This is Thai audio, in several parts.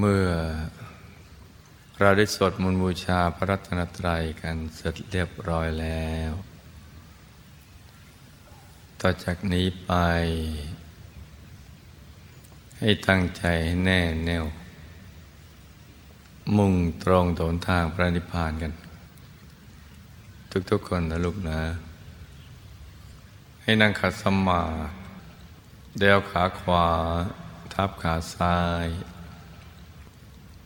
เมื่อเราได้สวดมนต์บูชาพระรัตนตรัยกันเสร็จเรียบร้อยแล้ว ต่อจากนี้ไป ให้ตั้งใจให้แน่แน่ว มุ่งตรงตนทางพระนิพพานกัน ทุกๆคนนะลูกนะ ให้นั่งขัดสมาธิเดวขาขวา ทับขาซ้าย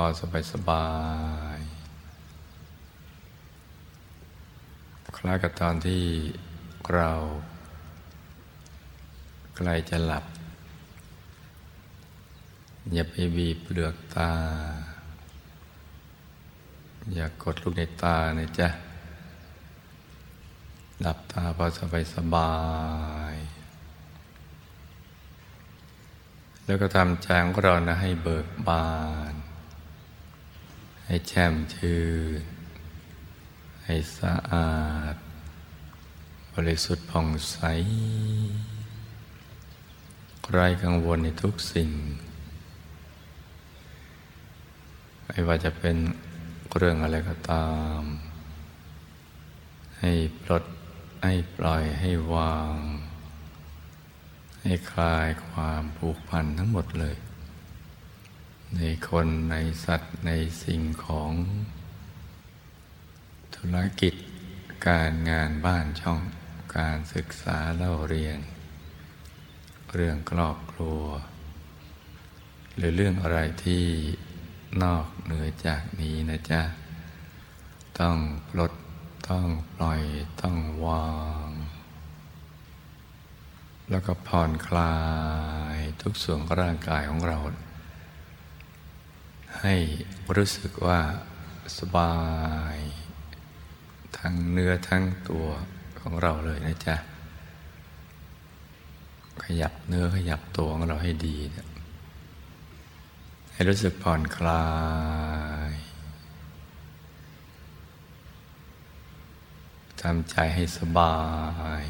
อสบายสบาย คล้ายกับตอนที่เราใกล้จะหลับ อย่าไปบีบเปลือกตา อย่ากดลูกในตานะจ๊ะ หลับตาพอสบายสบายแล้วก็ทำใจของเรานะให้เบิกบาน ให้แช่มชื่น ให้สะอาด บริสุทธิ์ผ่องใสไร้กังวลในทุกสิ่ง ไม่ว่าจะเป็นเรื่องอะไรก็ตาม ให้ปลด ให้ปล่อย ให้วาง ให้คลายความผูกพันทั้งหมดเลย ในคนในสัตว์ในสิ่งของ ธุรกิจการงานบ้านช่องการศึกษาเล่าเรียน เรื่องครอบครัว หรือเรื่องอะไรที่นอกเหนือจากนี้นะจ๊ะ ต้องปลดต้องปล่อยต้องวาง แล้วก็ผ่อนคลายทุกส่วนร่างกายของเรา ให้รู้สึกว่าสบาย ทั้งเนื้อทั้งตัวของเราเลยนะจ๊ะ ขยับเนื้อขยับตัวของเราให้ดีนะให้รู้สึกผ่อนคลาย ทำใจให้สบาย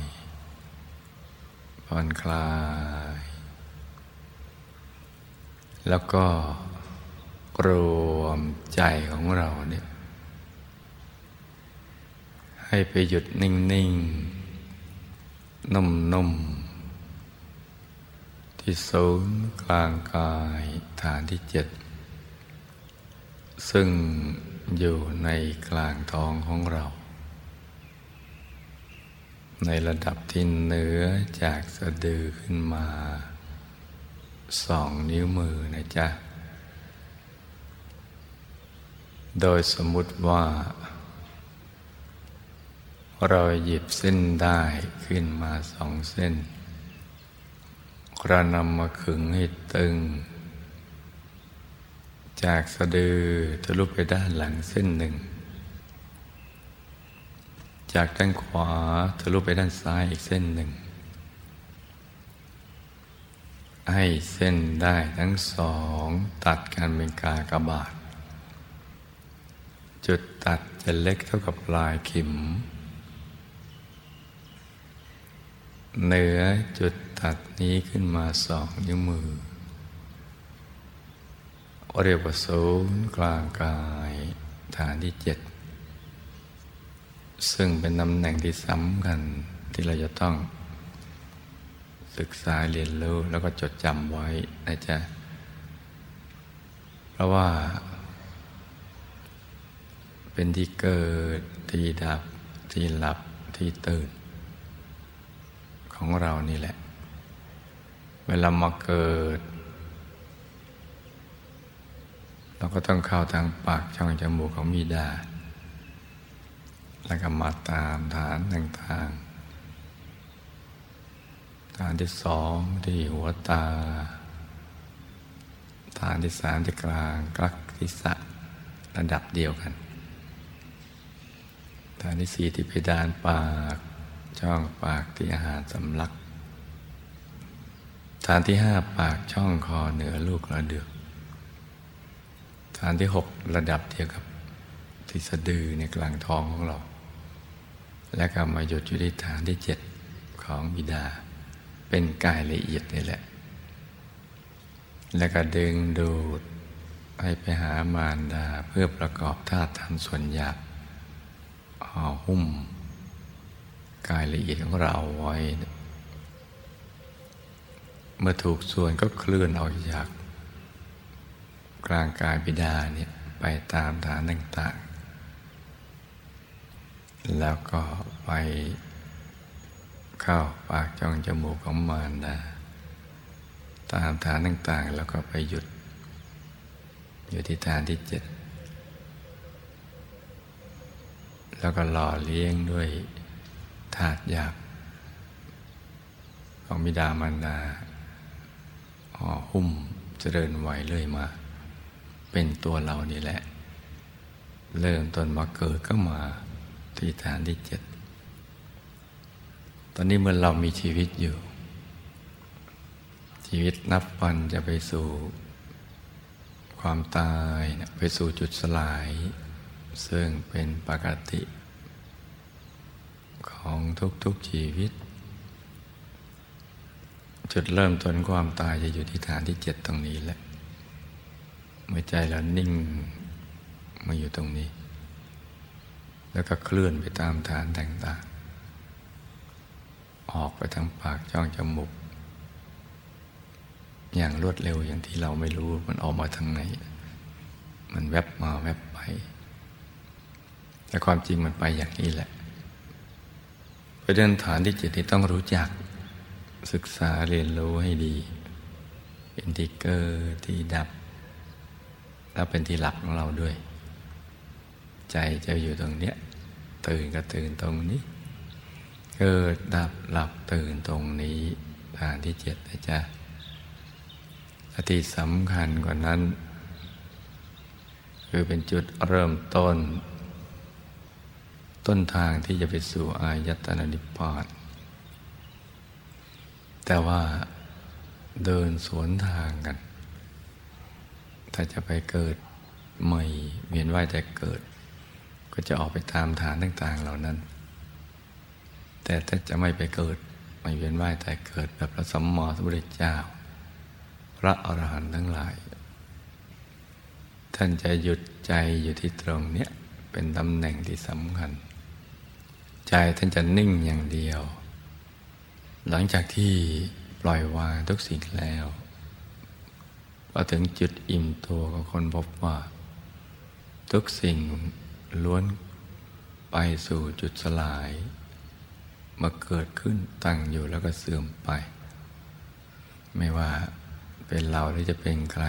ผ่อนคลาย แล้วก็ รวมใจของเราเนี่ย ให้ไปหยุดนิ่งๆ นุ่มๆ ที่ศูนย์กลางกายฐานที่เจ็ด ซึ่งอยู่ในกลางท้องของเรา ในระดับที่เหนือจากสะดือขึ้นมา สองนิ้วมือนะจ๊ะ โดยสมมุติว่า เราหยิบเส้นได้ขึ้นมาสองเส้นเรานำมาขึงให้ตึง จากสะดือทะลุไปด้านหลังเส้นหนึ่ง จากด้านขวาทะลุไปด้านซ้ายอีกเส้นหนึ่ง ให้เส้นได้ทั้งสองตัดกันเป็นกากบาท จุดตัดจะเล็กเท่ากับปลายเข็ม เหนือจุดตัดนี้ขึ้นมาสองนิ้วมือ เรียกว่าศูนย์กลางกายฐานที่เจ็ด ซึ่งเป็นตำแหน่งที่สำคัญที่เราจะต้อง ศึกษาเรียนรู้แล้วก็จดจำไว้นะจ๊ะ เพราะว่า เป็นที่เกิด ที่ดับ ที่หลับที่ตื่น ของเรานี่แหละ เวลามาเกิด เราก็ต้องเข้าทางปากช่องจมูกของมีดา แล้วก็มาตามฐานต่างๆฐานที่สองที่หัวตา ฐานที่สามจะกลางกลักทิศะระดับเดียวกันานที่สี่ที่เพดานปาก ช่องปากที่อาหารสำลัก ฐานที่ห้าปากช่องคอเหนือลูกระเดือกฐานที่หกระดับเดียวกับที่สะดือในกลางท้องของเรา และก็มาหยุดอยู่ที่ฐานที่เจ็ดของบิดา เป็นกายละเอียดนี่แหละ แล้วก็ดึงดูดให้ไปหามารดาเพื่อประกอบธาตุทำส่วนหยาบ หุ้ม กายละเอียดของเราไว้ เมื่อถูกส่วนก็เคลื่อนออกจากกลางกายบิดาเนี่ยไปตามฐานต่างๆ แล้วก็ไปเข้าปากจองจมูกของมารดา ตามฐานต่างๆ แล้วก็ไปหยุด อยู่ที่ฐานที่เจ็ด แล้วก็หล่อเลี้ยงด้วยถาดหยาบของบิดามารดาห่อหุ้มเจริญไหวเรื่อยมา เป็นตัวเรานี่แหละ เริ่มต้นมาเกิดก็มาที่ฐานที่เจ็ดตอนนี้เมื่อเรามีชีวิตอยู่ ชีวิตนับวันจะไปสู่ความตาย ไปสู่จุดสลาย ซึ่งเป็นปกติ ของทุกๆชีวิต จุดเริ่มต้นความตายจะอยู่ที่ฐานที่เจ็ดตรงนี้แหละเมื่อใจเรานิ่งมาอยู่ตรงนี้ แล้วก็เคลื่อนไปตามฐานต่างๆ ออกไปทางปากช่องจมูกอย่างรวดเร็วอย่างที่เราไม่รู้มันออกมาทางไหน มันแวบมาแวบไป แต่ความจริงมันไปอย่างนี้แหละเพระเดินฐานที่จิตนี้ต้องรู้จักศึกษาเรียนรู้ให้ดี เป็นที่เกิดที่ดับ แล้วเป็นที่หลับของเราด้วย ใจจะอยู่ตรงเนี้ยตื่นก็ตื่นตรงนี้ เกิดดับหลับตื่นตรงนี้ฐานที่เจ็ดนะจ๊ะสติสำคัญกว่านั้น คือเป็นจุดเริ่มต้น ต้นทางที่จะไปสู่อายตนะนิพพานแต่ว่าเดินสวนทางกัน ถ้าจะไปเกิดใหม่เวียนว่ายแต่เกิด ก็จะออกไปตามฐานต่างๆเหล่านั้น แต่ถ้าจะไม่ไปเกิดไม่เวียนว่ายแต่เกิดแบบพระสัมมาสัมพุทธเจ้า พระอรหันต์ทั้งหลาย ท่านจะหยุดใจอยู่ที่ตรงเนี้ยเป็นตำแหน่งที่สำคัญ ใจท่านจะนิ่งอย่างเดียว หลังจากที่ปล่อยวางทุกสิ่งแล้วพอถึงจุดอิ่มตัวของคนพบว่า ทุกสิ่งล้วนไปสู่จุดสลาย มาเกิดขึ้นตั้งอยู่แล้วก็เสื่อมไป ไม่ว่าเป็นเราหรือจะเป็นใคร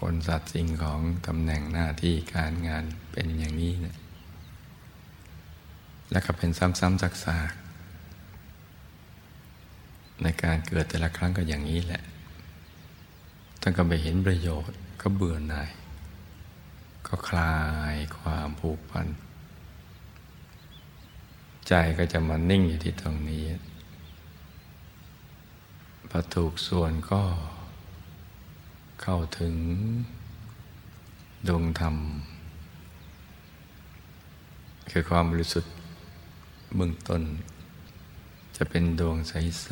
คนสัตว์สิ่งของตำแหน่งหน้าที่การงานเป็นอย่างนี้เนะ แล้วก็เป็นซ้ำๆซักๆในการเกิดแต่ละครั้งก็อย่างนี้แหละท่านก็ไปเห็นประโยชน์ก็เบื่อหน่าย ก็คลายความผูกพัน ใจก็จะมานิ่งอยู่ที่ตรงนี้พอถูกส่วนก็เข้าถึงดวงธรรม คือความบริสุทธิ์ เบื้องต้น จะเป็นดวงใส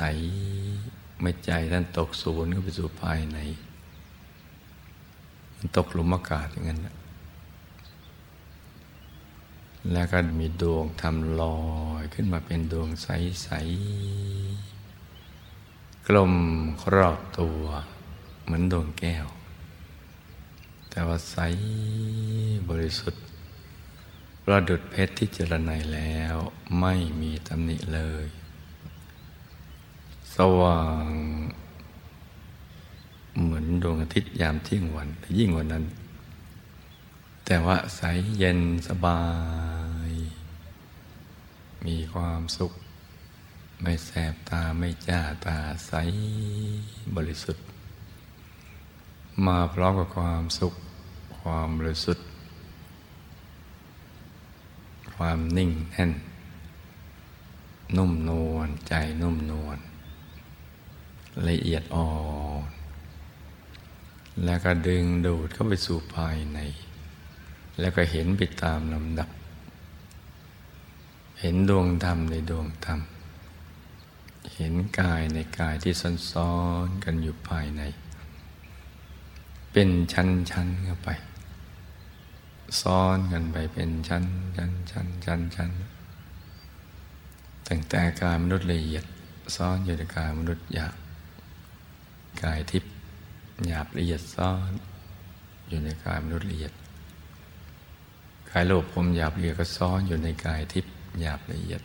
ๆ ไม่ใจท่านตกศูนย์เข้าไปสู่ภายในมันตกหลุมอากาศอย่างนั้นแล้วก็มีดวงทำลอยขึ้นมาเป็นดวงใส ๆ กลมครอบตัว เหมือนดวงแก้ว แต่ว่าใสบริสุทธิ์ ประดุดเพชรที่เจรไนแล้วไม่มีตำหนิเลย สว่าง เหมือนดวงอาทิตย์ยามเที่ยงวันแต่ยิ่งกว่านั้น แต่ว่าใสเย็นสบาย มีความสุข ไม่แสบตาไม่จ้าตาใสบริสุทธิ์ มาพร้อมกับความสุขความบริสุทธิ์ ความนิ่งแน่น นุ่มนวลใจนุ่มนวลละเอียดอ่อนแล้วก็ดึงดูดเข้าไปสู่ภายใน แล้วก็เห็นไปตามลำดับ เห็นดวงธรรมในดวงธรรม เห็นกายในกายที่ซ้อนๆกันอยู่ภายใน เป็นชั้นๆเข้าไป ซ้อนกันไปเป็นชั้นชั้นชั้นชั้นชั้นตั้งแต่กายมนุษย์ละเอียดซ้อนอยู่ในกายมนุษย์หยาบกายทิพย์หยาบละเอียดซ้อน อยู่ในกายมนุษย์ละเอียดกายโลภพรมหยาบละเอียดก็ซ้อนอยู่ในกายทิพย์หยาบละเอียด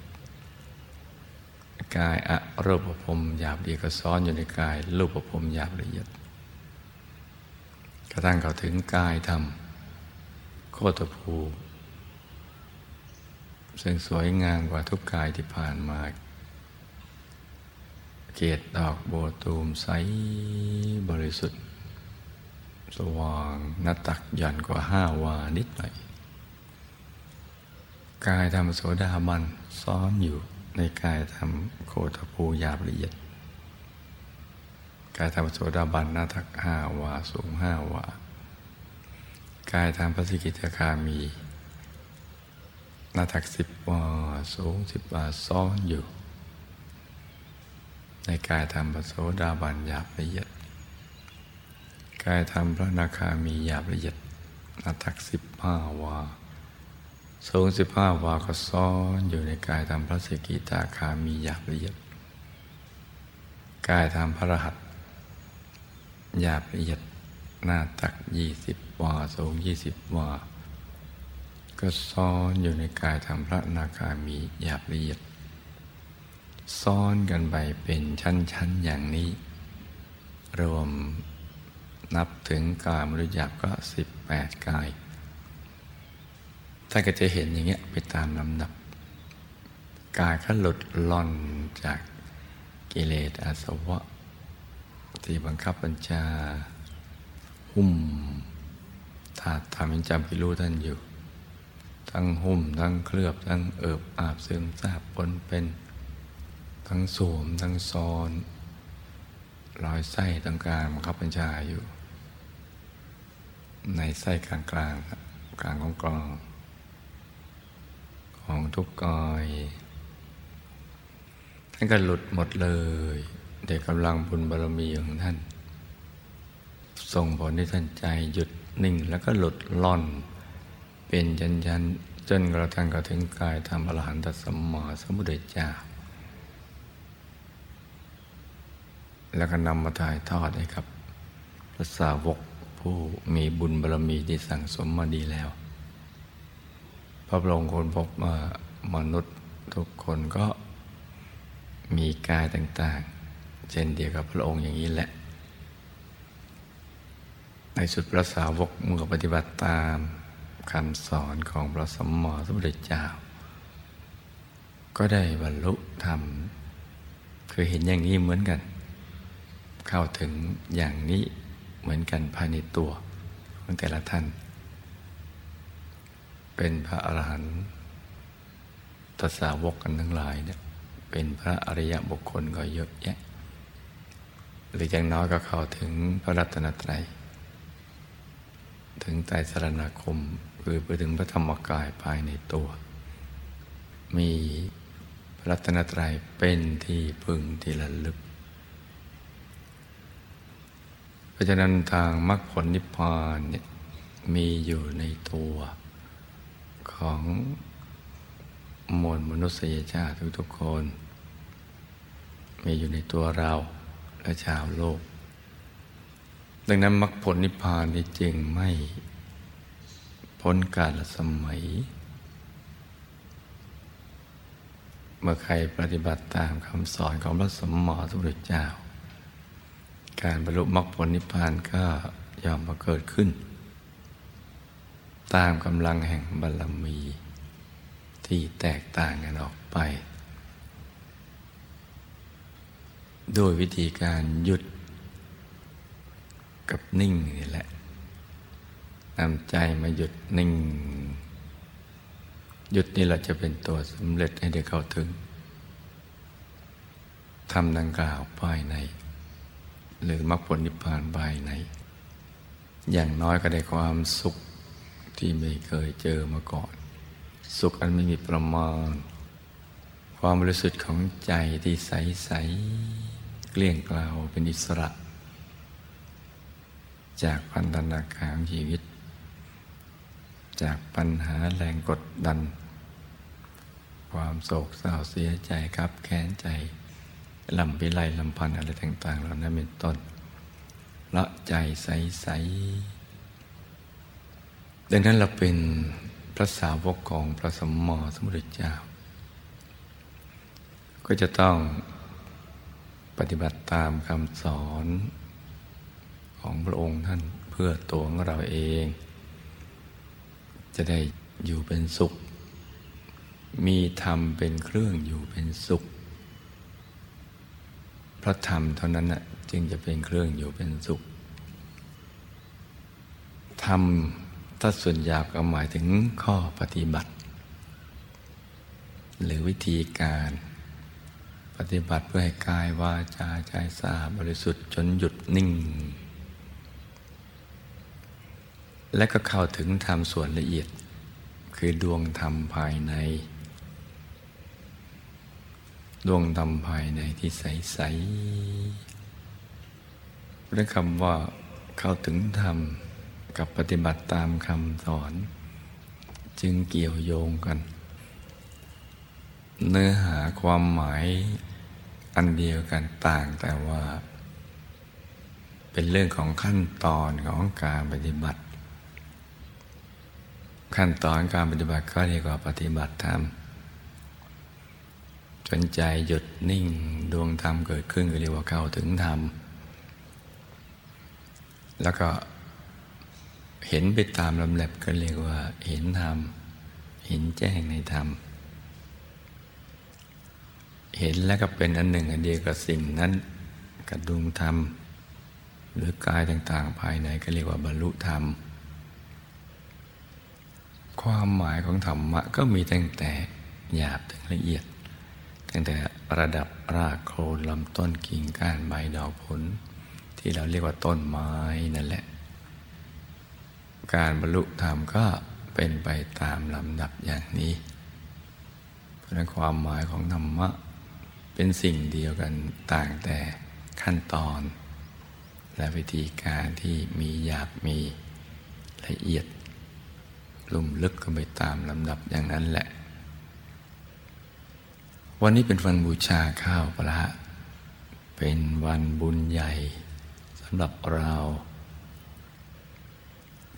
กายอะรูปภพหยาบละเอียดก็ซ้อนอยู่ในกายรูปภพหยาบละเอียดกระทั่งเขาถึงกายธรรม ตภูซึ่งสวยงามกว่าทุกกายที่ผ่านมา เกตดอกโบตูมใสบริสุทธิ์ สว่างนัตักหย่อนกว่าห้าวานิดหน่อยกายธรรมโสดาบันซ้อนอยู่ในกายธรรมโคตภูยาบละเอียดกายธรรมโสดาบันนาทักห้าวาสูงห้าวา กายทางพระสิกิตคามี หน้าถักสิบวาสูงสิบวาซ้อนอยู่ ในกายธรรมพระโสดาบันหยาบละเอียด กายธรรมพระนาคามีหยาบละเอียดหน้าถักสิบห้าวาสูงสิบห้าวาก็ซ้อนอยู่ในกายธรรมพระสิกิตาคามีหยาบละเอียด กายธรรมพระรหัสหยาบละเอียด หน้าตักยี่สิบวาสูงยี่สิบวา ก็ซ้อนอยู่ในกายธรรมพระนาคามีหยาบละเอียด ซ้อนกันไปเป็นชั้นๆอย่างนี้ รวมนับถึงกายมรุยาบก็สิบแปดกายท่านก็จะเห็นอย่างเงี้ยไปตามลำดับ กายก็หลุดล่อนจากกิเลสอาสวะ ที่บังคับบัญชา หุ้มถ้าทำยังจำพิรู้ท่านอยู่ ทั้งหุ้ม ทั้งเคลือบ ทั้งเอิบอาบซึมซาบปนเป็น ทั้งสวม ทั้งซ้อนรอยไส้ตรงกลางบังคับบัญชาอยู่ ในไส้กลางกลางกลางของกลอง ของทุกกอยท่านก็หลุดหมดเลยเด็กกำลังบุญบารมีของท่าน ส่งผลให้ท่านใจหยุดนิ่งแล้วก็หลุดล่อน เป็นยันยันจนกระทั่งกระถึงกายธรรมอรหันตสมมาสมุทรเจ้า แล้วก็นำมาถ่ายทอดให้กับพระสาวกผู้มีบุญบารมีที่สั่งสมมาดีแล้วพระพระองค์คนพบว่ามนุษย์ทุกคนก็มีกายต่างๆ เช่นเดียวกับพระองค์อย่างนี้แหละ ในสุดพระสาวกเมื่อปฏิบัติตามคำสอนของพระสมมอสมุทรเจ้า ก็ได้บรรลุธรรมคือเห็นอย่างนี้เหมือนกัน เข้าถึงอย่างนี้เหมือนกันภายในตัวของแต่ละท่าน เป็นพระอรหันตสาวกกันทั้งหลายเนี่ยเป็นพระอริยบุคคลก็เยอะแยะ หรืออย่างน้อยก็เข้าถึงพระรัตนตรัย ถึงใจสรณคม คือไปถึงพระธรรมกายภายในตัว มีพระรัตนตรัยเป็นที่พึ่งที่ระลึก เพราะฉะนั้นทางมรรคผลนิพพานเนี่ยมีอยู่ในตัวของมวลมนุษยชาติทุกๆคน มีอยู่ในตัวเราและชาวโลก ดังนั้นมรรคผลนิพพานนี่จึงไม่พ้นกาลสมัย เมื่อใครปฏิบัติตามคำสอนของพระสมมอสุรเจ้า การบรรลุมรรคผลนิพพานก็ยอมมาเกิดขึ้น ตามกำลังแห่งบารมี ที่แตกต่างกันออกไป โดยวิธีการหยุด กับนิ่งนี่แหละนำใจมาหยุดนิ่ง หยุดนี่เราจะเป็นตัวสำเร็จให้ได้เข้าถึงทำดังกล่าวภายใน หรือมรรคผลนิพพานภายใน อย่างน้อยก็ได้ความสุขที่ไม่เคยเจอมาก่อน สุขอันไม่มีประมาณ ความบริสุทธิ์ของใจที่ใสใสเกลี้ยงกล่าเป็นอิสระ จากพันธนาการชีวิต จากปัญหาแรงกดดัน ความโศกเศร้าเสียใจครับแค้นใจลำพิไลลำพันอะไรต่าง ๆ เหล่านั้นเป็นต้นละใจใส ๆ ดังนั้นเราเป็นพระสาวกของพระสมมอสมุทรเจ้า ก็จะต้องปฏิบัติตามคำสอน ของพระองค์ท่านเพื่อตัวของเราเอง จะได้อยู่เป็นสุข มีธรรมเป็นเครื่องอยู่เป็นสุข พระธรรมเท่านั้นนะจึงจะเป็นเครื่องอยู่เป็นสุข ธรรมถ้าส่วนหยาบก็หมายถึงข้อปฏิบัติ หรือวิธีการปฏิบัติเพื่อให้กายวาจาใจสะอาดบริสุทธิ์จนหยุดนิ่ง และก็เข้าถึงธรรมส่วนละเอียด คือดวงธรรมภายใน ดวงธรรมภายในที่ใสๆเรื่องคำว่าเข้าถึงธรรมกับปฏิบัติตามคำสอน จึงเกี่ยวโยงกัน เนื้อหาความหมายอันเดียวกันต่างแต่ว่า เป็นเรื่องของขั้นตอนของการปฏิบัติ ขั้นตอนการปฏิบัติก็เรียกว่าปฏิบัติธรรมจนใจหยุดนิ่งดวงธรรมเกิดขึ้นก็เรียกว่าเข้าถึงธรรม แล้วก็เห็นไปตามลำดับก็เรียกว่าเห็นธรรม เห็นแจ้งในธรรม เห็นแล้วก็เป็นอันหนึ่งอันเดียวกับสิ่งนั้นกับดวงธรรม หรือกายต่างๆ ภายในก็เรียกว่าบรรลุธรรม ความหมายของธรรมะก็มีตั้งแต่หยาบถึงละเอียด ตั้งแต่ระดับรากโคนลำต้นกิ่งก้านใบดอกผล ที่เราเรียกว่าต้นไม้นั่นแหละ การบรรลุธรรมก็เป็นไปตามลำดับอย่างนี้ เพราะนั้นความหมายของธรรมะ เป็นสิ่งเดียวกันต่างแต่ขั้นตอน และวิธีการที่มีหยาบมีละเอียด ลุ่มลึกกันไปตามลำดับอย่างนั้นแหละ วันนี้เป็นวันบูชาข้าวปลาเป็นวันบุญใหญ่สำหรับเรา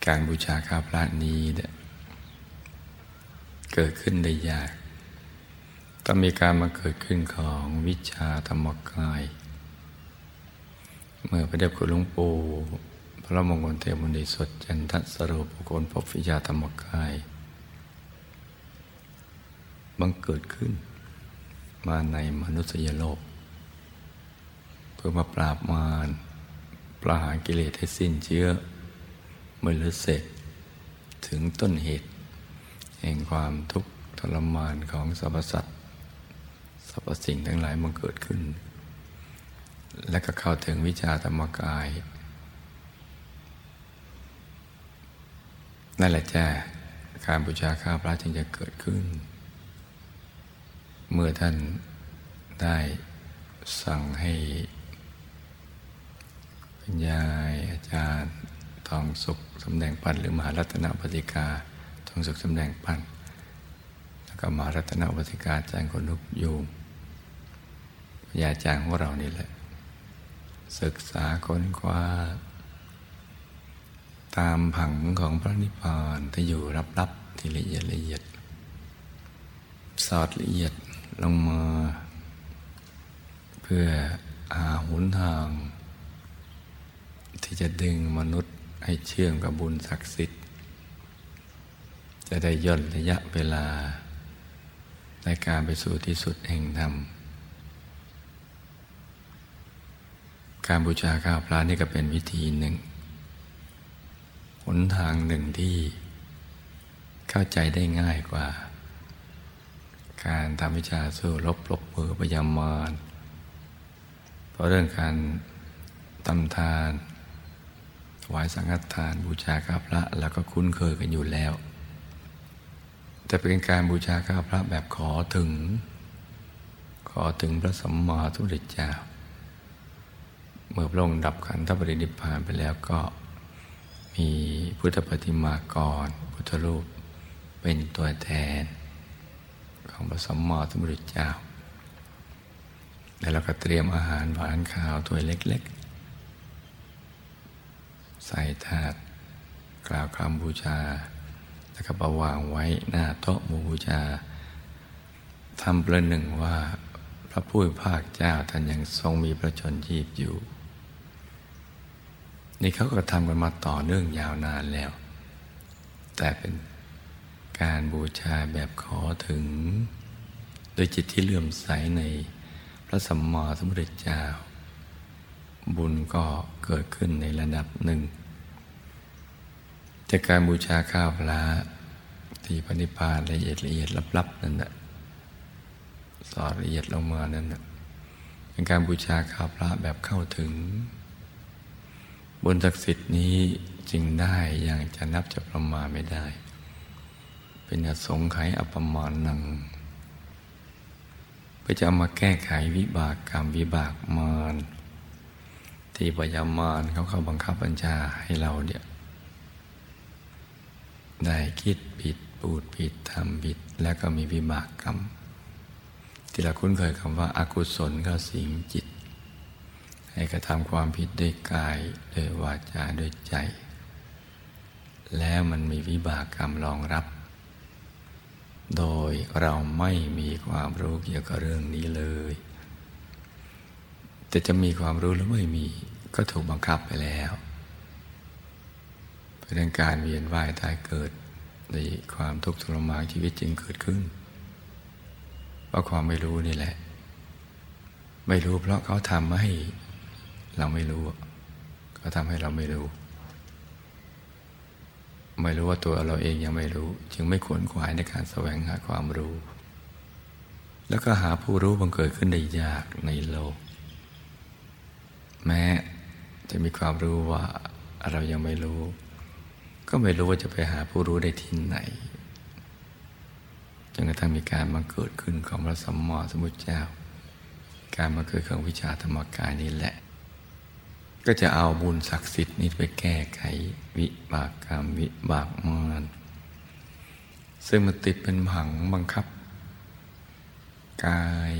การบูชาข้าวพระนี้เกิดขึ้นได้ยากต้องมีการมาเกิดขึ้นของวิชาธรรมกาย เมื่อพระเดชคุณหลวงปู่ พระมงคลเทพมุนีสดจันทสรุปโกนพบวิชาธรรมกาย บังเกิดขึ้น มาในมนุษยโลก เพื่อมาปราบมารปราหารกิเลสให้สิ้นเชื้อเมื่อเสร็จถึงต้นเหตุ แห่งความทุกข์ทรมานของสรรพสัตว์สรรพสิ่งทั้งหลายมันเกิดขึ้น และก็เข้าถึงวิชาธรรมกาย นั่นแหละจ้าการบูชาข้าพระจึงจะเกิดขึ้น เมื่อท่านได้สั่งให้ปัญญายอาจารย์ทองสุขสำแดงปันหรือมหารัตนปฏิกาทองสุขสำแดงปันแล้วก็มหารัตนปฏิกาอาจารย์คนลุกยูมยาจารย์ของเรานี่แหละ ศึกษาค้นคว้า ตามผังของพระนิพพานที่อยู่รับๆที่ละเอียดละเอียด สอดละเอียดลงมา เพื่อหาหุนทาง ที่จะดึงมนุษย์ให้เชื่อมกับบุญศักดิ์สิทธิ์ จะได้ย่นระยะเวลา ในการไปสู่ที่สุดแห่งธรรม การบูชาข้าวพระนี่ก็เป็นวิธีหนึ่ง หนทางหนึ่งที่เข้าใจได้ง่ายกว่า การทำวิชาสู้ลบปลบมือพยามารเพราะเรื่องการทำทานถวายสังฆทานบูชาข้าพระแล้วก็คุ้นเคยกันอยู่แล้ว แต่เป็นการบูชาข้าพระแบบขอถึง ขอถึงพระสัมมาสัมพุทธเจ้า เมื่อพระองค์ดับขันธปรินิพพานไปแล้วก็ มีพุทธปฏิมากร พุทธรูป เป็นตัวแทน ของพระสัมมาสัมพุทธเจ้า แล้วเราก็เตรียมอาหารหวานข้าวถ้วยเล็ก ๆ ใส่ถาดกล่าวคำบูชา แล้วก็ประวางไว้หน้าโต๊ะมูบูชาทำประหนึ่งว่าพระผู้ภาคเจ้าท่านยังทรงมีพระชนชีพอยู่ นี่เขาก็ทำกันมาต่อเนื่องยาวนานแล้ว แต่เป็นการบูชาแบบขอถึง โดยจิตที่เลื่อมใสในพระสัมมาสัมพุทธเจ้า บุญก็เกิดขึ้นในระดับหนึ่ง จากการบูชาข้าวพระที่ปณิพานละเอียดละเอียดลับๆนั่นแหละสอดละเอียดลงมานั่นแหละเป็นการบูชาข้าวพระแบบเข้าถึง บุญศักดิ์สิทธิ์นี้จึงได้อย่างจะนับจะประมาณไม่ได้ เป็นอสงไขยอปมาณนังเพื่อจะเอามาแก้ไขวิบากกรรมวิบากมารที่ปยามารเขาเข้าบังคับบัญชาให้เราเนี่ยได้คิดผิดปูดผิดทำผิด แล้วก็มีวิบากกรรม ที่เราคุ้นเคยคำว่าอากุศลเข้าสิงจิต ให้กระทำความผิดด้วยกายด้วยวาจาด้วยใจ แล้วมันมีวิบากกรรมรองรับ โดยเราไม่มีความรู้เกี่ยวกับเรื่องนี้เลย แต่จะมีความรู้หรือไม่มีก็ถูกบังคับไปแล้วเป็นการเวียนว่ายตายเกิดในความทุกข์ทรมานชีวิตจริงเกิดขึ้นเพราะความไม่รู้นี่แหละ ไม่รู้เพราะเขาทำให้ เราไม่รู้ก็ทำให้เราไม่รู้ ไม่รู้ว่าตัวเราเองยังไม่รู้ จึงไม่ควรขวายในการแสวงหาความรู้ แล้วก็หาผู้รู้บังเกิดขึ้นได้ยากในโลก แม้จะมีความรู้ว่าเรายังไม่รู้ ก็ไม่รู้ว่าจะไปหาผู้รู้ได้ที่ไหนจนกระทั่งมีการมาเกิดขึ้นของพระสัมมาสัมพุทธเจ้า การมาเกิดของวิชาธรรมกายนี่แหละ ก็จะเอาบุญศักดิ์สิทธิ์นี้ไปแก้ไขวิบากกรรมวิบากมารซึ่งมันติดเป็นผังบังคับ กาย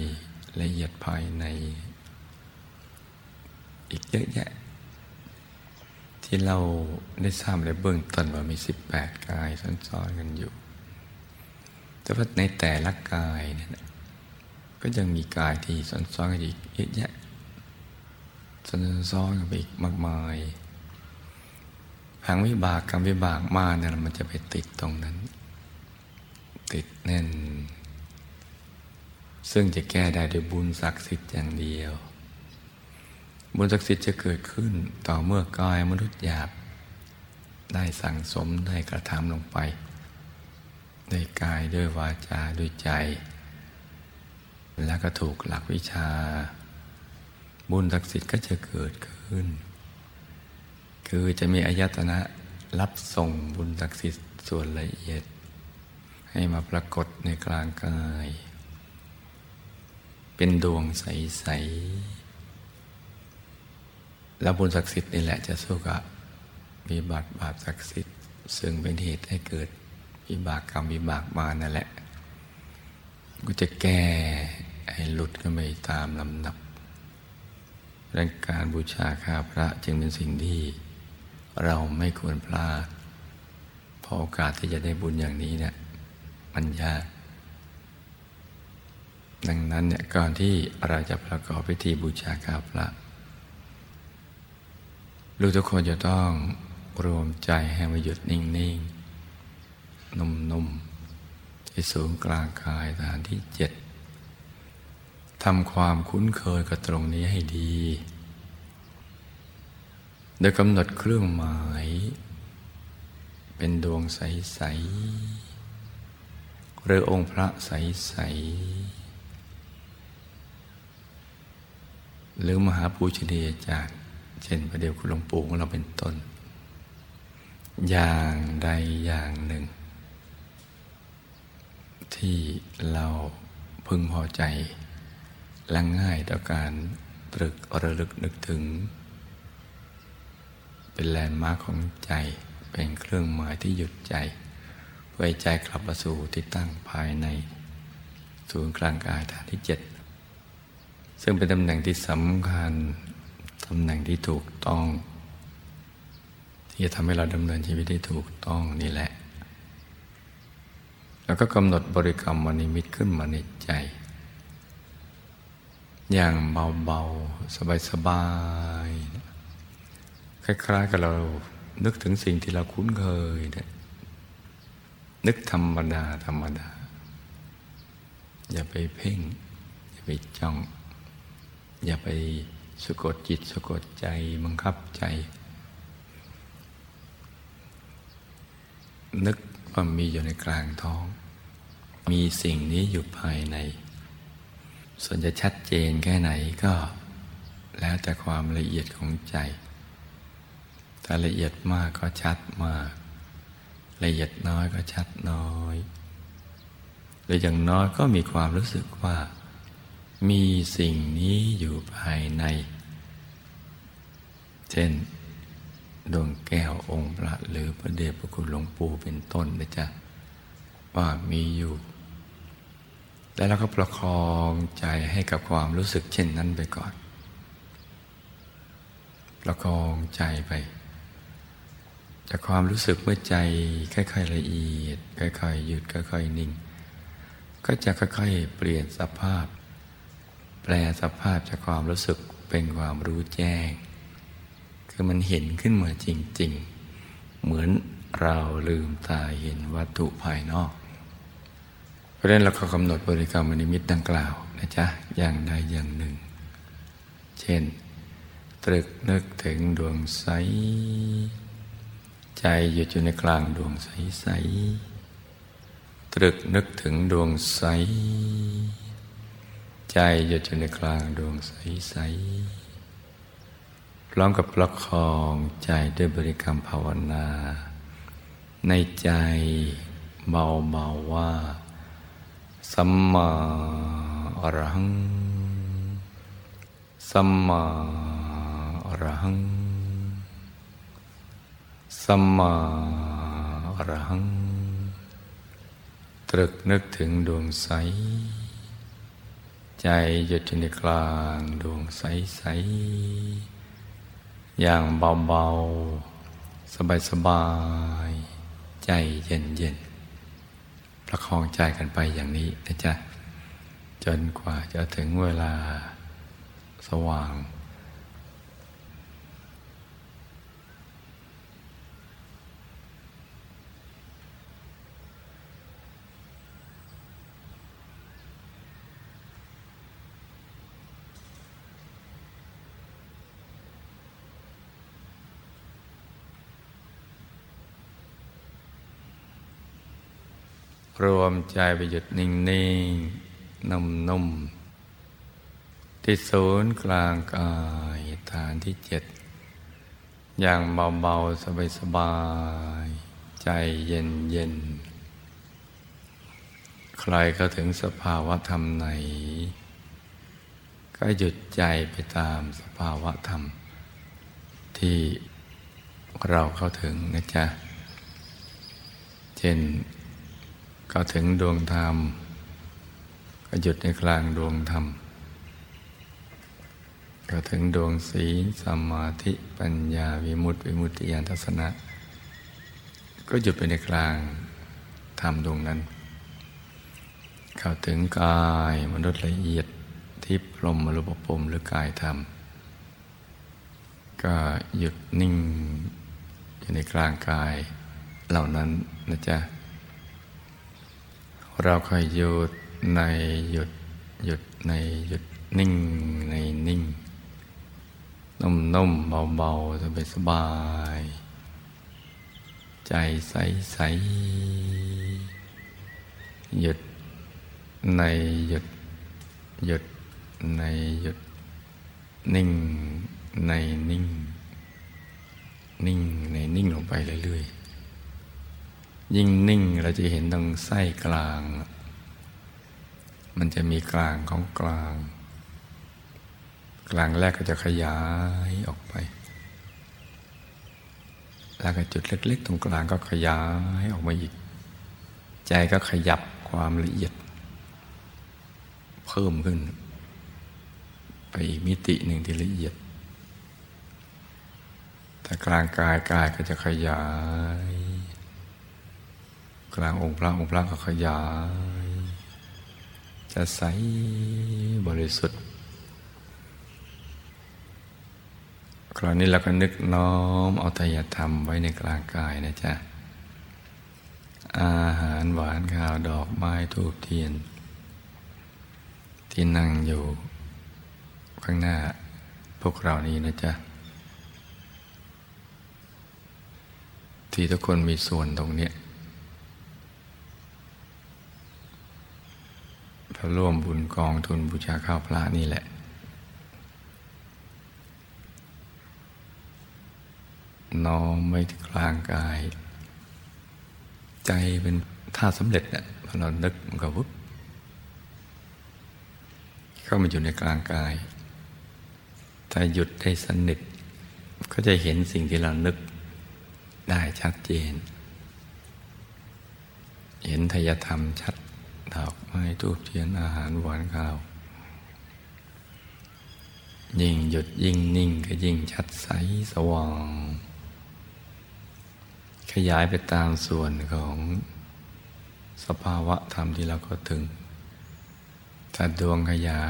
ละเอียดภายใน อีกเยอะแยะ ที่เราได้ทราบในเบื้องต้นว่ามีสิบแปดกายซ้อนๆกันอยู่ แต่ว่าในแต่ละกายเนี่ยก็ยังมีกายที่ซ้อนๆกันอีกเยอะแยะ ซันซ้อนกันไปอีกมากมายหางวิบากกรรมวิบากมาเนี่ยมันจะไปติดตรงนั้น ติดแน่น ซึ่งจะแก้ได้ด้วยบุญศักดิ์สิทธิ์อย่างเดียว บุญศักดิ์สิทธิ์จะเกิดขึ้นต่อเมื่อกายมนุษย์หยาบ ได้สั่งสมได้กระทำลงไปด้วยกายด้วยวาจาด้วยใจ แล้วก็ถูกหลักวิชา บุญศักดิ์สิทธิ์ก็จะเกิดขึ้น คือจะมีอายตนะรับส่งบุญศักดิ์สิทธิ์ส่วนละเอียด ให้มาปรากฏในกลางกาย เป็นดวงใส ๆ แล้วบุญศักดิ์สิทธิ์นี่แหละจะสู้กับวิบากบาปศักดิ์สิทธิ์ ซึ่งเป็นเหตุให้เกิดวิบากกรรมวิบากมานั่นแหละ ก็จะแก้ให้หลุดกันไปตามลำดับ และการบูชาข้าพระจึงเป็นสิ่งที่เราไม่ควรพลาดเพราะโอกาสที่จะได้บุญอย่างนี้เนี่ยมันยาก ดังนั้นเนี่ยก่อนที่เราจะประกอบพิธีบูชาข้าพระลูกทุกคนจะต้องรวมใจให้มาหยุดนิ่งๆ นุ่มๆ ที่สูงกลางกายฐานที่เจ็ด ทำความคุ้นเคยกับตรงนี้ให้ดี โดยกำหนดเครื่องหมาย เป็นดวงใส ๆ หรือองค์พระใส ๆ หรือมหาปูชนียาจารย์ เช่นพระเดวคุณหลวงปู่ของเราเป็นต้น อย่างใดอย่างหนึ่ง ที่เราพึงพอใจ และง่ายต่อการตรึกระลึกนึกถึง เป็นแลนด์มาร์คของใจ เป็นเครื่องหมายที่หยุดใจ เพื่อใจกลับมาสู่ที่ตั้งภายใน ศูนย์กลางกายฐานที่เจ็ดซึ่งเป็นตำแหน่งที่สำคัญตำแหน่งที่ถูกต้อง ที่จะทำให้เราดำเนินชีวิตได้ถูกต้องนี่แหละ แล้วก็กำหนดบริกรรมมนิมิตขึ้นมาในใจ อย่างเบาๆ สบายๆ คล้ายๆกับเรานึกถึงสิ่งที่เราคุ้นเคยเนี่ยนึกธรรมดา ธรรมดา อย่าไปเพ่ง อย่าไปจ้อง อย่าไปสะกดจิตสะกดใจบังคับใจ นึกว่ามีอยู่ในกลางท้อง มีสิ่งนี้อยู่ภายใน ส่วนจะชัดเจนแค่ไหนก็แล้วแต่ความละเอียดของใจ ถ้าละเอียดมากก็ชัดมาก ละเอียดน้อยก็ชัดน้อยหรืออย่างน้อยก็มีความรู้สึกว่า มีสิ่งนี้อยู่ภายใน เช่น ดวงแก้วองค์พระหรือพระเดชพระคุณหลวงปู่เป็นต้นนะจ๊ะว่ามีอยู่ แล้วเราก็ประคองใจให้กับความรู้สึกเช่นนั้นไปก่อน ประคองใจไปจากความรู้สึกเมื่อใจค่อยๆละเอียด ค่อยๆหยุดค่อยๆนิ่ง ก็จะค่อยๆเปลี่ยนสภาพ แปลสภาพจากความรู้สึกเป็นความรู้แจ้ง คือมันเห็นขึ้นมาจริง ๆ เหมือนเราลืมตาเห็นวัตถุภายนอก ราะฉะนั้นเราก็กำหนดบริกรรมนิมิตดังกล่าวนะจ๊ะอย่างใดอย่างหนึ่ง เช่น ตรึกนึกถึงดวงใส ใจหยุดอยู่ในกลางดวงใสๆตรึกนึกถึงดวงใส ใจหยุดอยู่ในกลางดวงใสๆพร้อมกับประคองใจด้วยบริกรรมภาวนา ในใจเบาๆว่า สัมมาอรหัง สัมมาอรหัง สัมมาอรหัง ตรึกนึกถึงดวงใส ใจหยุดอยู่ในกลางดวงใสใส อย่างเบา ๆ สบาย ๆ ใจเย็น ๆ ประคองใจกันไปอย่างนี้นะจ๊ะ จนกว่าจะถึงเวลาสว่าง รวมใจไปหยุดนิ่งนิ่งนุ่มนุ่มที่ศูนย์กลางกายฐานที่เจ็ด อย่างเบาๆ สบายๆ ใจเย็นเย็นใครเข้าถึงสภาวะธรรมไหน ก็หยุดใจไปตามสภาวะธรรม ที่เราเข้าถึงนะจ๊ะ เช่น ก็ถึงดวงธรรม ก็หยุดในกลางดวงธรรม ก็ถึงดวงศีลสมาธิปัญญาวิมุตติวิมุตติญาณทัศนะ ก็หยุดไปในกลางธรรมดวงนั้น เข้าถึงกายมนุษย์ละเอียดที่พรมมรุปปมหรือกายธรรม ก็หยุดนิ่งอยู่ในกลางกายเหล่านั้นนะจ๊ะ เราคอยหยุดในหยุดหยุดในหยุดนิ่งในนิ่ง นุ่มนุ่มเบาเบาสบายสบาย ใจใสใสหยุดในหยุดหยุดในหยุดนิ่งในนิ่ง นิ่งในนิ่งลงไปเรื่อยๆ ยิ่งนิ่งเราจะเห็นตรงไส้กลาง มันจะมีกลางของกลาง กลางแรกก็จะขยายออกไป แล้วก็จุดเล็ก ๆ ตรงกลางก็ขยายออกมาอีก ใจก็ขยับความละเอียด เพิ่มขึ้น ไปอีกมิติหนึ่งที่ละเอียดแต่กลางกายกายก็จะขยาย กลางองค์พระองค์พระก็ขยาย จะใสบริสุทธิ์ คราวนี้เราก็นึกน้อมเอาตยธรรมไว้ในกลางกายนะจ๊ะ อาหารหวานข้าวดอกไม้ทูบเทียน ที่นั่งอยู่ข้างหน้าพวกเรานี้นะจ๊ะที่ทุกคนมีส่วนตรงนี้ ร่วมบุญกองทุนบูชาข้าวพระนี่แหละ น้อมไว้ที่กลางกาย ใจเป็นท่าสำเร็จเนี่ยพอเรานึกมันก็วุบเข้ามาอยู่ในกลางกายถ้าหยุดได้สนิทก็จะเห็นสิ่งที่เรานึกได้ชัดเจน เห็นทยธรรมชัด ดอกไม้ทูบเทียนอาหารหวานข้าว ยิ่งหยุดยิ่งนิ่งก็ยิ่งชัดใสสว่าง ขยายไปตามส่วนของสภาวะธรรมที่เราก็ถึงถ้าดวงขยา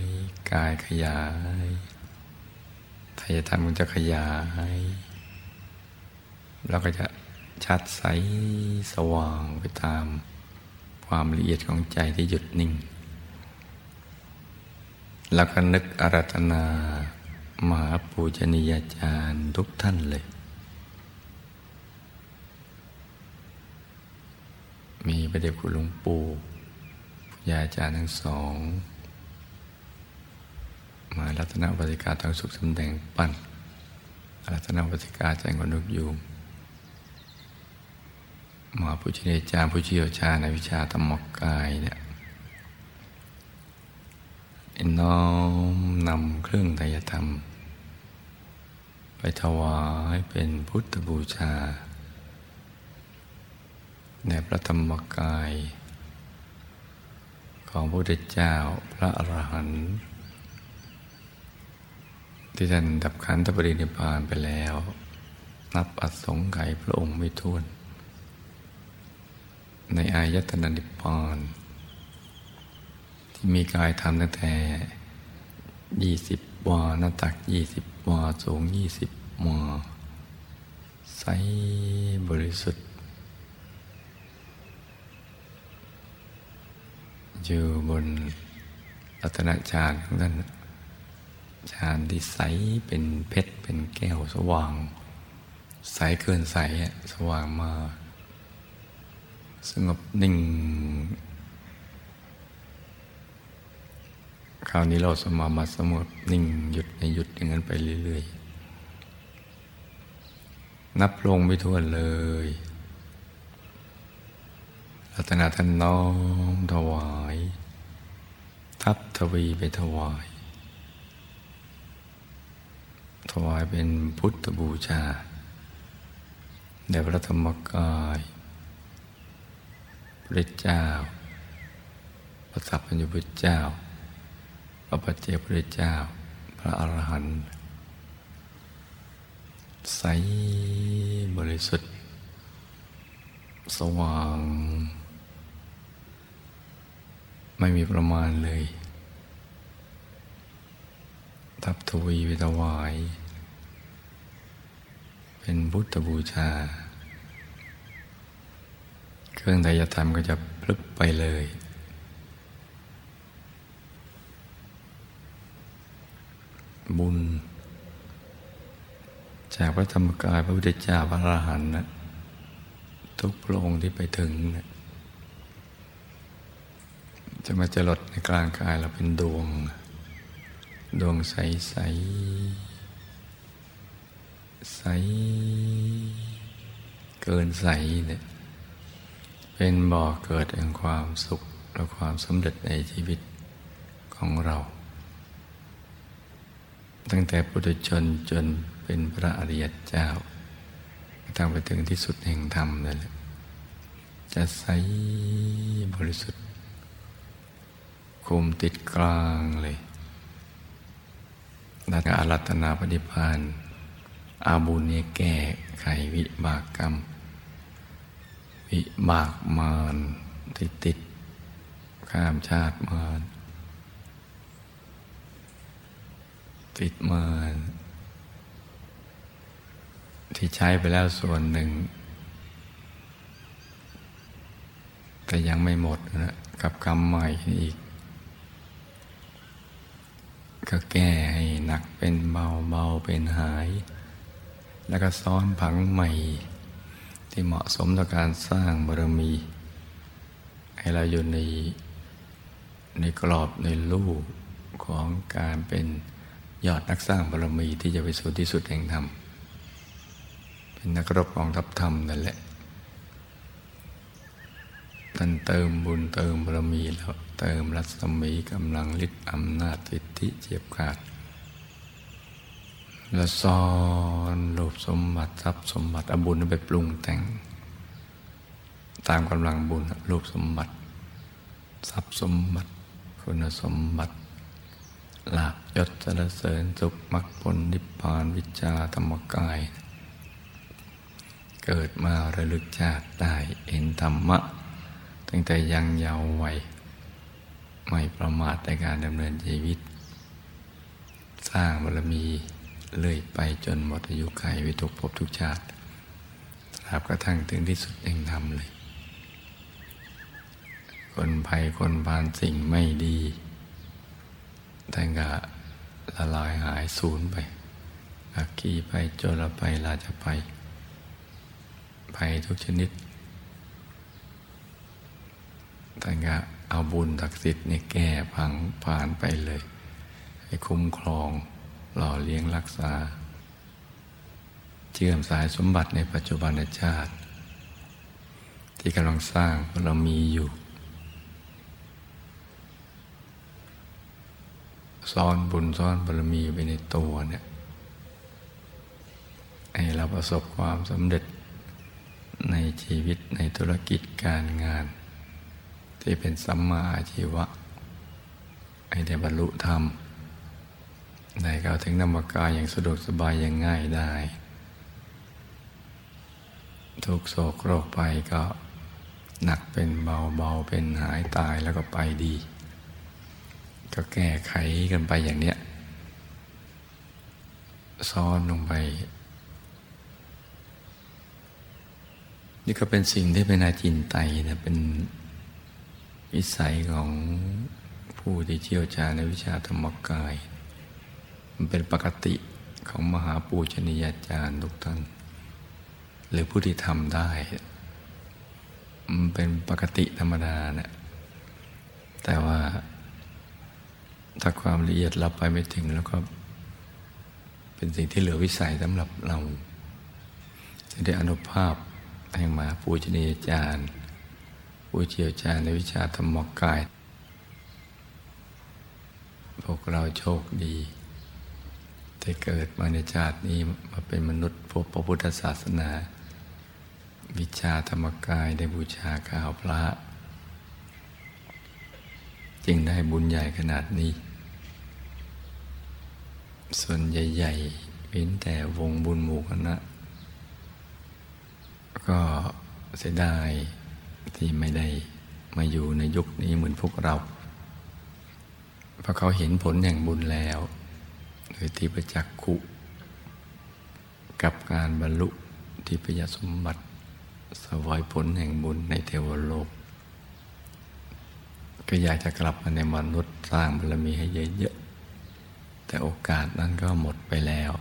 ย กายขยายทายธรรมมันจะขยายเราก็จะชัดใสสว่างไปตาม ความละเอียดของใจที่หยุดนิ่ง แล้วก็นึกอารัธนามหาปูชนียาจารย์ทุกท่านเลย มีประเดชคุณหลวงปู่ยาอาจารย์ทั้งสองมารัตนวัติกาทางสุขสำแดงปั้นรัตนวัติกาใจงอนุกยู มมาผู้เชี่ยวชาญผู้เชี่ยวชาญในวิชาธรรมกายเนี่ยน้อมนำเครื่องไตรธรรม ไปถวายเป็นพุทธบูชา ในพระธรรมกาย ของพระพุทธเจ้าพระอรหันต์ที่ท่านดับขันธปรินิพพานไปแล้ว นับอสงไขยพระองค์ไม่ท้วน ในอายตนะนิพพานที่มีกายธรรมตั้งแต่ยี่สิบวาหน้าตักยี่สิบวาสูงยี่สิบวาใสบริสุทธิ์ อยู่บนรัตนฌานของท่านฌานที่ใสเป็นเพชรเป็นแก้วสว่าง ใสเกินใสสว่างมาก สงบนิ่ง คราวนี้เราสมามาสงบนิ่งหยุดในหยุดอย่างนั้นไปเรื่อยๆ นับลงไม่ทวนเลยรัตนาท่านน้อมถวาย ทับทวีไปถวาย ถวายเป็นพุทธบูชาแด่พระธรรมกาย พระเจ้าพระสัพพัญญุพุทธเจ้า พระปัจเจกพระเจ้า พระอรหันต์ใสบริสุทธิ์ สว่าง ไม่มีประมาณเลย ทับทวีไปถวาย เป็นพุทธบูชา เครื่องไตรธรรมก็จะพลึบไปเลย บุญ จากพระธรรมกายพระพุทธเจ้าพระอรหันต์นะทุกพระองค์ที่ไปถึงนี่ยจะมาจรดในกลางกายเราเป็นดวง ดวงใสใสใส เกินใสเนี่ย เป็นบ่อเกิดแห่งความสุขและความสำเร็จในชีวิตของเรา ตั้งแต่ปุถุชนจนเป็นพระอริยเจ้าตั้งไปถึงที่สุดแห่งธรรมนั่นแหละจะใสบริสุทธิ์คุมติดกลางเลยดังอารัตนาปฏิพานอาบุญเนี่ยแก้ไขวิบากกรรม วิบากมารติดติดข้ามชาติมารติดมารที่ใช้ไปแล้วส่วนหนึ่ง แต่ยังไม่หมดนะกับกรรมใหม่อีก ก็แก้ให้หนักเป็นเบาเบาเป็นหาย แล้วก็ซ้อนผังใหม่ ที่เหมาะสมต่อการสร้างบารมี ให้เราอยู่ในในกรอบในรูปของการเป็นยอดนักสร้างบารมีที่จะไปสู่ที่สุดแห่งธรรม เป็นนักรบกองทัพธรรมนั่นแหละท่านเติมบุญเติมบารมีแล้ว เติมรัศมีกำลังฤทธิ์อำนาจสิทธิเจียบขาด แล้วซ้อนรูปสมบัติทรัพย์สมบัติอบุญไปปรุงแต่ง ตามกำลังบุญรูปสมบัติ ทรัพย์สมบัติ คุณสมบัติลาบยศสรรเสริญสุขมรรคผลนิพพานวิชาธรรมกาย เกิดมาระลึกชาติได้เห็นธรรมะ ตั้งแต่ยังเยาว์วัยไม่ประมาทในการดำเนินชีวิต สร้างบารมี เลื่อยไปจนหมดอายุขัยวิทุกภพทุกชาติตราบกระทั่งถึงที่สุดเองทำเลย คนภัยคนบานสิ่งไม่ดีแต่ก็ละลายหายสูญไปอักขีไปโจรไปลาจะไปภัยทุกชนิดแต่ก็เอาบุญศักดิ์สิทธิ์เนี่ยแก้พังผ่านไปเลย ให้คุ้มครอง หล่อเลี้ยงรักษา เชื่อมสายสมบัติในปัจจุบันชาติ ที่กำลังสร้างเรามีอยู่ ซ้อนบุญซ้อนบารมีไปในตัวเนี่ยให้เราประสบความสำเร็จในชีวิตในธุรกิจการงาน ที่เป็นสัมมาอาชีวะ ให้ได้บรรลุธรรม ได้เข้าถึงนามกายอย่างสะดวกสบายอย่างง่ายได้ ทุกโศกโรคไปก็หนักเป็นเบาเบาเป็นหายตายแล้วก็ไปดี ก็แก้ไขกันไปอย่างเนี้ยซ้อนลงไป นี่ก็เป็นสิ่งที่เป็นอาจินไตนะเป็นวิสัยของผู้ที่เชี่ยวชาญในวิชาธรรมกาย มันเป็นปกติของมหาปูชนียาจารย์ทุกท่าน หรือผู้ที่ทำได้ มันเป็นปกติธรรมดาเนะี่ยแต่ว่า ถ้าความละเอียดเราไปไม่ถึงแล้วก็ เป็นสิ่งที่เหลือวิสัยสำหรับเราจะได้อนุภาพแห่งมหาปูชนียาจารย์ผู้เชี่ยวชาญในวิชาธรรมกายพวกเราโชคดี ได้เกิดมาในชาตินี้มาเป็นมนุษย์พบพระพุทธศาสนา วิชาธรรมกายได้บูชาข้าวพระ จึงได้บุญใหญ่ขนาดนี้ ส่วนใหญ่ๆเว้นแต่วงบุญหมู่คณะก็เสียดายที่ไม่ได้มาอยู่ในยุคนี้เหมือนพวกเรา เพราะเขาเห็นผลแห่งบุญแล้ว โดยที่ประจักษ์คุกับการบรรลุที่พยสมบัติ สวยผลแห่งบุญในเทวโลก ก็อยากจะกลับมาในมนุษย์สร้างบารมีให้เยอะๆ แต่โอกาสนั้นก็หมดไปแล้ว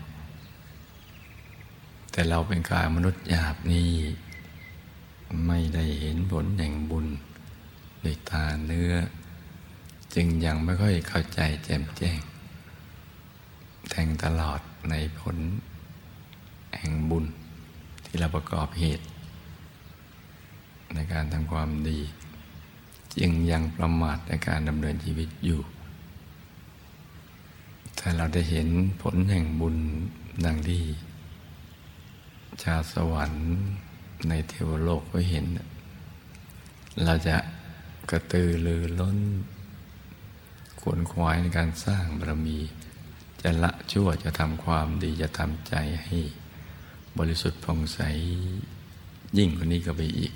แต่เราเป็นกายมนุษย์หยาบนี้ไม่ได้เห็นผลแห่งบุญในตาเนื้อ จึงยังไม่ค่อยเข้าใจแจ่มแจ้ง แทงตลอดในผลแห่งบุญที่เราประกอบเหตุ ในการทำความดี จึงยังประมาทในการดำเนินชีวิตอยู่ ถ้าเราได้เห็นผลแห่งบุญดังที่ชาสวรรค์ในเทวโลกก็เห็น เราจะกระตือรือร้นขวนขวายในการสร้างบารมี จะละชั่วจะทำความดีจะทำใจให้บริสุทธิ์ผ่องใสยิ่งกว่านี้ก็ไปอีก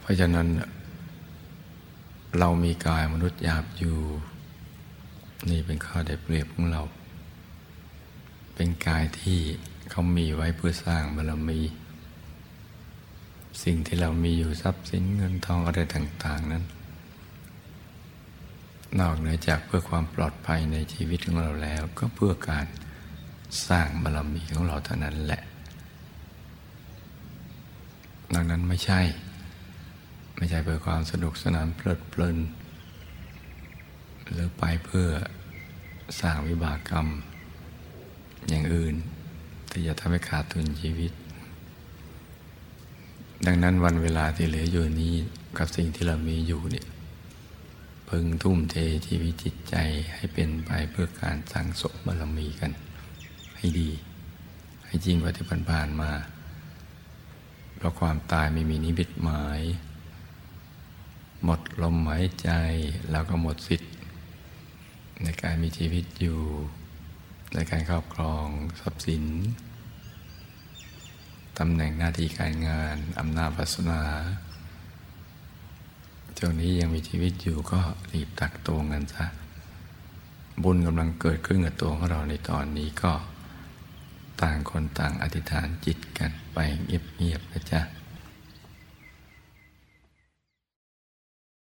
เพราะฉะนั้นเรามีกายมนุษย์หยาบอยู่ นี่เป็นข้อได้เปรียบของเรา เป็นกายที่เขามีไว้เพื่อสร้างบารมี สิ่งที่เรามีอยู่ทรัพย์สินเงินทองอะไรต่าง ๆ นั้น นอกเหนือจากเพื่อความปลอดภัยในชีวิตของเราแล้ว ก็เพื่อการสร้างบารมีของเราเท่านั้นแหละ ดังนั้นไม่ใช่ ไม่ใช่เพื่อความสนุกสนานเพลิดเพลิน หรือไปเพื่อสร้างวิบากกรรม อย่างอื่นที่จะทำให้ขาดทุนชีวิต ดังนั้นวันเวลาที่เหลืออยู่นี้กับสิ่งที่เรามีอยู่เนี่ย พึงทุ่มเทชีวิตจิตใจให้เป็นไปเพื่อการสั่งสมบารมีกัน ให้ดี ให้จริงกว่าที่ผ่านมา เพราะความตายไม่มีนิมิตหมาย หมดลมหายใจแล้วก็หมดสิทธิ์ ในการมีชีวิตอยู่ ในการครอบครองทรัพย์สินตำแหน่งหน้าที่การงานอำนาจวาสนา ช่วงนี้ยังมีชีวิตอยู่ก็รีบตักตวงกันซะ บุญกำลังเกิดขึ้นกับตัวของเราในตอนนี้ก็ ต่างคนต่างอธิษฐานจิตกันไปเงียบๆนะจ๊ะ